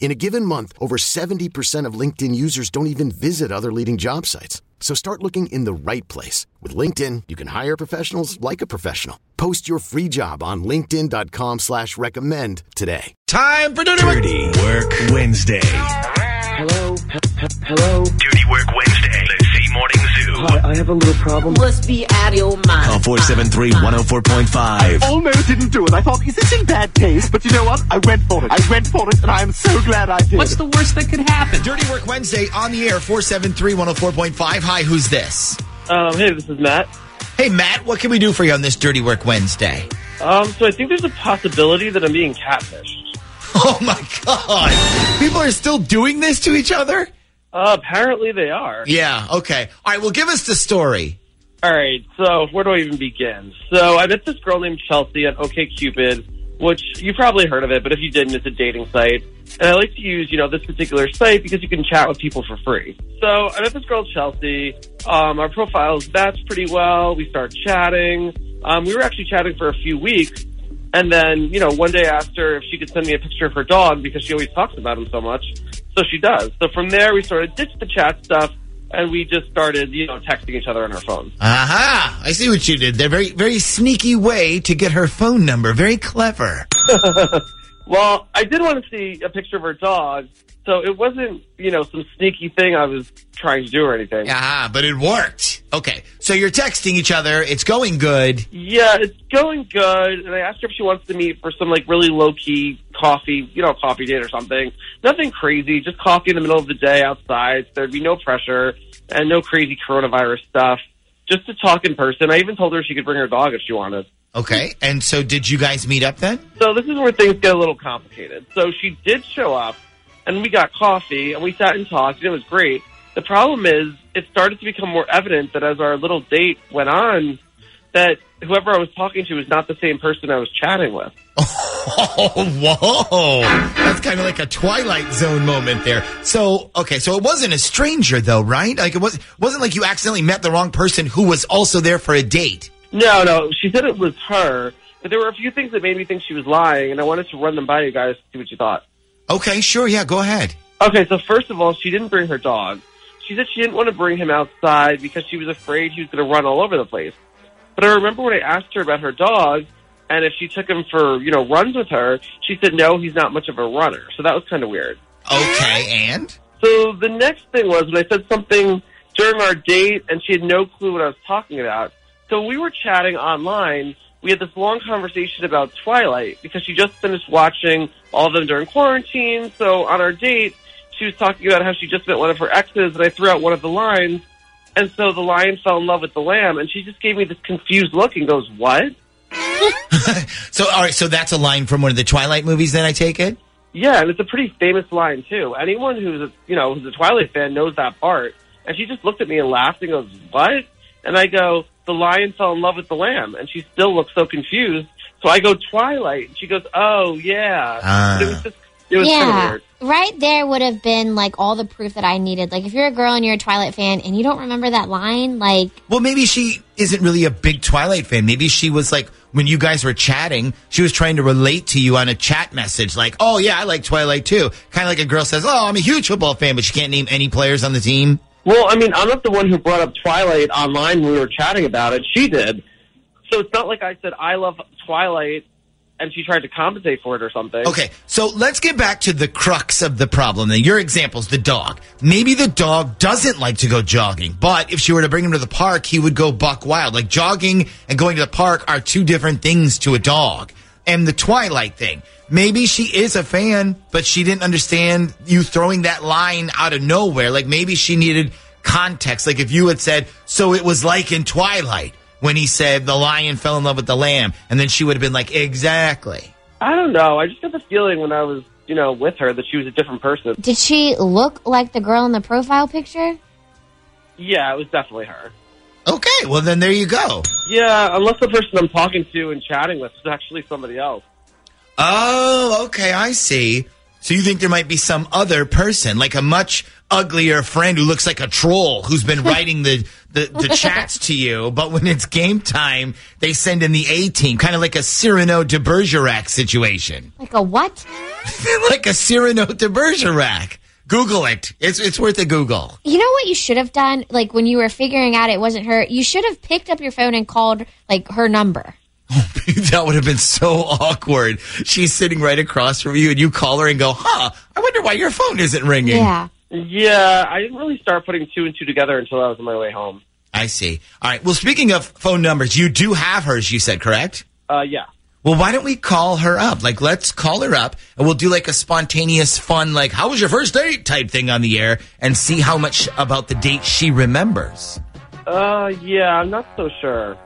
In a given month, over 70% of LinkedIn users don't even visit other leading job sites. So start looking in the right place. With LinkedIn, you can hire professionals like a professional. Post your free job on linkedin.com slash recommend today. Time for Dirty, Dirty Work Wednesday. Hello? H- h- hello? Dirty Work Wednesday. Let's see Morning Zoo. Hi, I have a little problem. must be out of your mind. Call 473-104.5. almost didn't do it. I thought, is this in bad taste? But you know what? I went for it. I went for it, and I am so glad I did. What's the worst that could happen? Dirty Work Wednesday on the air, 473-104.5. Hi, who's this? Um, hey, this is Matt. Hey, Matt, what can we do for you on this Dirty Work Wednesday? Um, so I think there's a possibility that I'm being catfished. Oh, my God. People are still doing this to each other? Uh, apparently they are. Yeah, okay. All right, well, give us the story. All right, so where do I even begin? So I met this girl named Chelsea on OKCupid, which you probably heard of it, but if you didn't, it's a dating site. And I like to use, you know, this particular site because you can chat with people for free. So I met this girl Chelsea. Um, our profiles matched pretty well. We start chatting. Um, we were actually chatting for a few weeks. And then, you know, one day I asked her if she could send me a picture of her dog because she always talks about him so much. So she does. So from there, we sort of ditched the chat stuff and we just started, you know, texting each other on our phones. Aha! I see what you did there. Very, very sneaky way to get her phone number. Very clever. Well, I did want to see a picture of her dog. So it wasn't, you know, some sneaky thing I was trying to do or anything. Aha, but it worked. Okay, so you're texting each other. It's going good. Yeah, it's going good. And I asked her if she wants to meet for some like really low key coffee, you know, coffee date or something. Nothing crazy, just coffee in the middle of the day outside. There'd be no pressure and no crazy coronavirus stuff. Just to talk in person. I even told her she could bring her dog if she wanted. Okay, and so did you guys meet up then? So this is where things get a little complicated. So she did show up, and we got coffee, and we sat and talked, and it was great. The problem is, it started to become more evident that as our little date went on, that whoever I was talking to was not the same person I was chatting with. Oh, whoa. That's kind of like a Twilight Zone moment there. So, okay, so it wasn't a stranger though, right? Like it was, wasn't like you accidentally met the wrong person who was also there for a date. No, no, she said it was her, but there were a few things that made me think she was lying, and I wanted to run them by you guys to see what you thought. Okay, sure, yeah, go ahead. Okay, so first of all, she didn't bring her dog. She said she didn't want to bring him outside because she was afraid he was going to run all over the place. But I remember when I asked her about her dog, and if she took him for, you know, runs with her, she said, no, he's not much of a runner. So that was kind of weird. Okay, and? So the next thing was when I said something during our date, and she had no clue what I was talking about. So we were chatting online. We had this long conversation about Twilight because she just finished watching all of them during quarantine. So on our date, she was talking about how she just met one of her exes, and I threw out one of the lines. And so the lion fell in love with the lamb, and she just gave me this confused look and goes, "What?" So, all right, so that's a line from one of the Twilight movies, then I take it? Yeah, and it's a pretty famous line too. Anyone who's a, you know who's a Twilight fan knows that part. And she just looked at me and laughed and goes, "What?" And I go, "The lion fell in love with the lamb," and she still looks so confused. So I go, "Twilight," and she goes, "Oh yeah." Ah. It was just it was kind of yeah, weird. right there would have been like all the proof that I needed. Like if you're a girl and you're a Twilight fan and you don't remember that line, like Well, maybe she isn't really a big Twilight fan. Maybe she was like, when you guys were chatting, she was trying to relate to you on a chat message, like, oh, yeah, I like Twilight too. Kind of like a girl says, oh, I'm a huge football fan, but she can't name any players on the team. Well, I mean, I'm not the one who brought up Twilight online when we were chatting about it. She did. So it's not like I said I love Twilight and she tried to compensate for it or something. Okay, so let's get back to the crux of the problem. Then your example is the dog. Maybe the dog doesn't like to go jogging, but if she were to bring him to the park, he would go buck wild. Like jogging and going to the park are two different things to a dog. And the Twilight thing. Maybe she is a fan, but she didn't understand you throwing that line out of nowhere. Like maybe she needed context. Like if you had said, so it was like in Twilight when he said the lion fell in love with the lamb, and then she would have been like, exactly. I don't know. I just got the feeling when I was, you know, with her that she was a different person. Did she look like the girl in the profile picture? Yeah, it was definitely her. Okay, well then there you go. Yeah, unless the person I'm talking to and chatting with is actually somebody else. Oh, okay, I see. So you think there might be some other person, like a much uglier friend who looks like a troll who's been writing the, the, the chats to you, but when it's game time, they send in the A team, kind of like a Cyrano de Bergerac situation. Like a what? like a Cyrano de Bergerac. Google it. It's it's worth a Google. You know what you should have done? Like when you were figuring out it wasn't her, you should have picked up your phone and called like her number. that would have been so awkward. She's sitting right across from you, and you call her and go, "Huh? I wonder why your phone isn't ringing." Yeah. Yeah, I didn't really start putting two and two together until I was on my way home. I see. All right. Well, speaking of phone numbers, you do have hers. You said correct. Uh, yeah. Well, why don't we call her up? Like, let's call her up and we'll do like a spontaneous, fun, like, how was your first date type thing on the air and see how much about the date she remembers. Uh, yeah, I'm not so sure.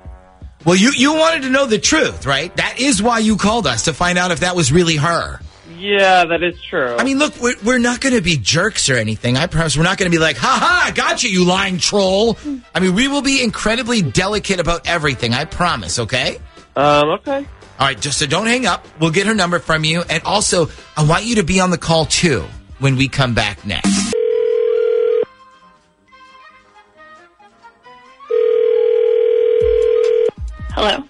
Well, you, you wanted to know the truth, right? That is why you called us to find out if that was really her. Yeah, that is true. I mean, look, we're, we're not going to be jerks or anything. I promise we're not going to be like, ha ha, I got you, you lying troll. I mean, we will be incredibly delicate about everything. I promise, okay? um, okay. All right, just so don't hang up. We'll get her number from you. And also, I want you to be on the call too when we come back next. Hello.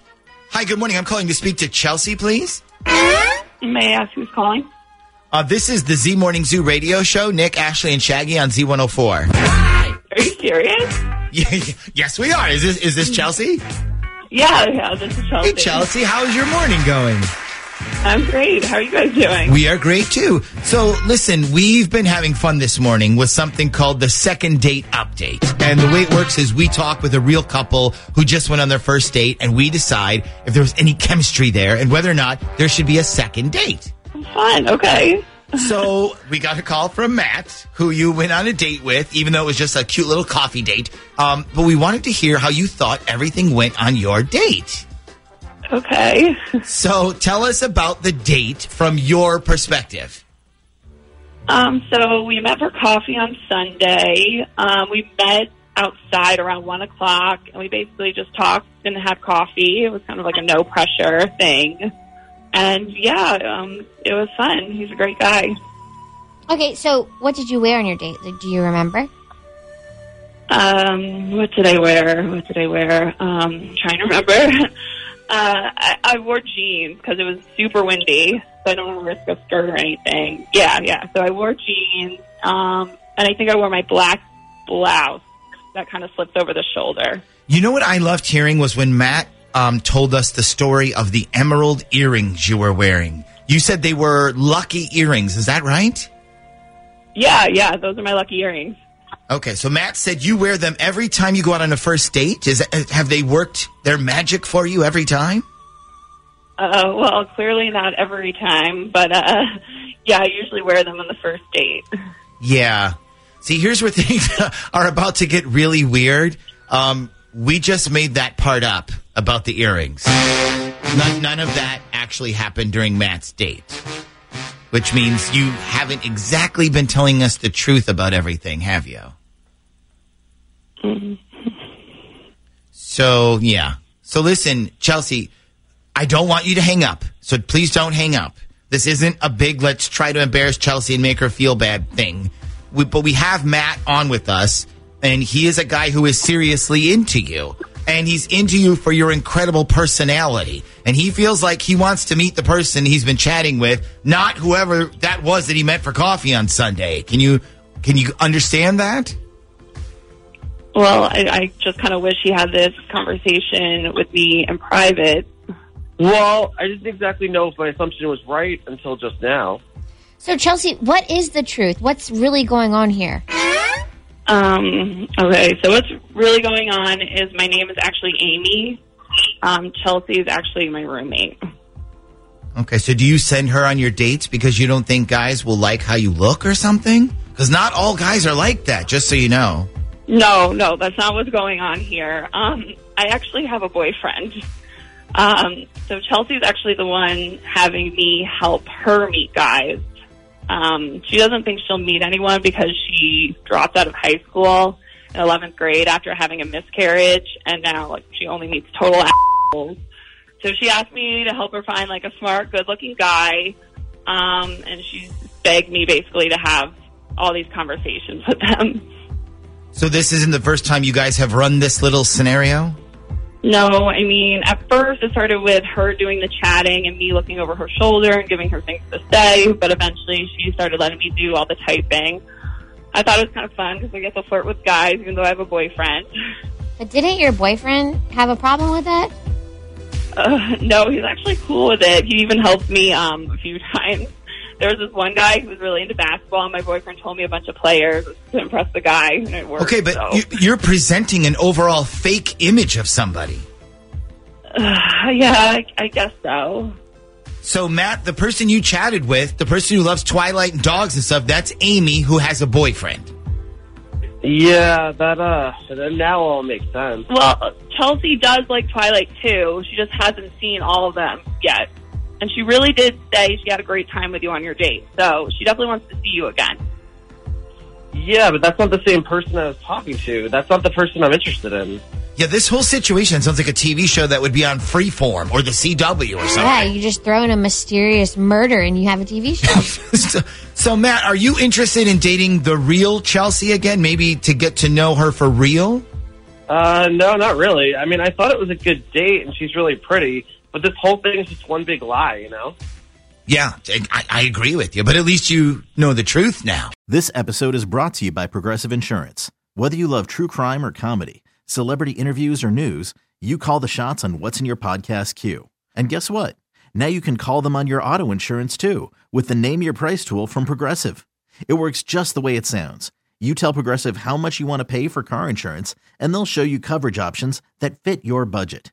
Hi, good morning. I'm calling to speak to Chelsea, please. May I ask who's calling? Uh, this is the Z Morning Zoo radio show. Nick, Ashley, and Shaggy on Z104. Are you serious? Yes, we are. Is this is this Chelsea? Yeah, yeah, this is Chelsea. Hey, Chelsea, how's your morning going? I'm great. How are you guys doing? We are great too. So, listen, we've been having fun this morning with something called the second date update. And the way it works is we talk with a real couple who just went on their first date and we decide if there was any chemistry there and whether or not there should be a second date. Fun. Okay. So, we got a call from Matt, who you went on a date with, even though it was just a cute little coffee date. Um, but we wanted to hear how you thought everything went on your date. Okay. So, tell us about the date from your perspective. Um, so we met for coffee on Sunday. Um, we met outside around one o'clock, and we basically just talked and had coffee. It was kind of like a no pressure thing, and yeah, um, it was fun. He's a great guy. Okay, so what did you wear on your date? Like, do you remember? Um, what did I wear? What did I wear? Um, I'm trying to remember. uh, I, I wore jeans because it was super windy, so I don't want to risk a skirt or anything. Yeah, yeah. So I wore jeans, um, and I think I wore my black blouse that kind of slips over the shoulder. You know what I loved hearing was when Matt um, told us the story of the emerald earrings you were wearing. You said they were lucky earrings. Is that right? Yeah, yeah. Those are my lucky earrings. Okay, so Matt said you wear them every time you go out on a first date. Is that, have they worked their magic for you every time? Uh, well, clearly not every time, but uh, yeah, I usually wear them on the first date. Yeah. See, here's where things are about to get really weird. Um, we just made that part up about the earrings. None, none of that actually happened during Matt's date, which means you haven't exactly been telling us the truth about everything, have you? So, yeah. So listen, Chelsea, I don't want you to hang up. So please don't hang up. This isn't a big let's try to embarrass Chelsea and make her feel bad thing. We, but we have Matt on with us, and he is a guy who is seriously into you. And he's into you for your incredible personality. And he feels like he wants to meet the person he's been chatting with, not whoever that was that he met for coffee on Sunday. Can you can you understand that? Well, I, I just kind of wish he had this conversation with me in private. Well, I didn't exactly know if my assumption was right until just now. So, Chelsea, what is the truth? What's really going on here? Um, okay, so what's really going on is my name is actually Amy. Um, Chelsea is actually my roommate. Okay, so do you send her on your dates because you don't think guys will like how you look or something? Because not all guys are like that, just so you know. No, no, that's not what's going on here. Um, I actually have a boyfriend. Um, so Chelsea's actually the one having me help her meet guys. Um, she doesn't think she'll meet anyone because she dropped out of high school in 11th grade after having a miscarriage, and now like she only meets total assholes. So she asked me to help her find like a smart, good-looking guy, um, and she begged me basically to have all these conversations with them. So this isn't the first time you guys have run this little scenario? No, I mean, at first it started with her doing the chatting and me looking over her shoulder and giving her things to say, but eventually she started letting me do all the typing. I thought it was kind of fun because I get to flirt with guys even though I have a boyfriend. But didn't your boyfriend have a problem with that? Uh, no, he's actually cool with it. He even helped me um, a few times. There was this one guy who was really into basketball, and my boyfriend told me a bunch of players to impress the guy, and it worked. Okay, but so. you, you're presenting an overall fake image of somebody. Uh, yeah, I, I guess so. So, Matt, the person you chatted with, the person who loves Twilight and dogs and stuff, that's Amy, who has a boyfriend. Yeah, that uh, that now all makes sense. Well, Chelsea does like Twilight too. She just hasn't seen all of them yet. And she really did say she had a great time with you on your date. So she definitely wants to see you again. Yeah, but that's not the same person I was talking to. That's not the person I'm interested in. Yeah, this whole situation sounds like a TV show that would be on Freeform or the CW or something. Yeah, you just throw in a mysterious murder and you have a TV show. so, so, Matt, are you interested in dating the real Chelsea again? Maybe to get to know her for real? Uh, no, not really. I mean, I thought it was a good date, and she's really pretty. But this whole thing is just one big lie, you know? Yeah, I, I agree with you, but at least you know the truth now. This episode is brought to you by Progressive Insurance. Whether you love true crime or comedy, celebrity interviews or news, you call the shots on what's in your podcast queue. And guess what? Now you can call them on your auto insurance too with the Name Your Price tool from Progressive. It works just the way it sounds. You tell Progressive how much you want to pay for car insurance, and they'll show you coverage options that fit your budget.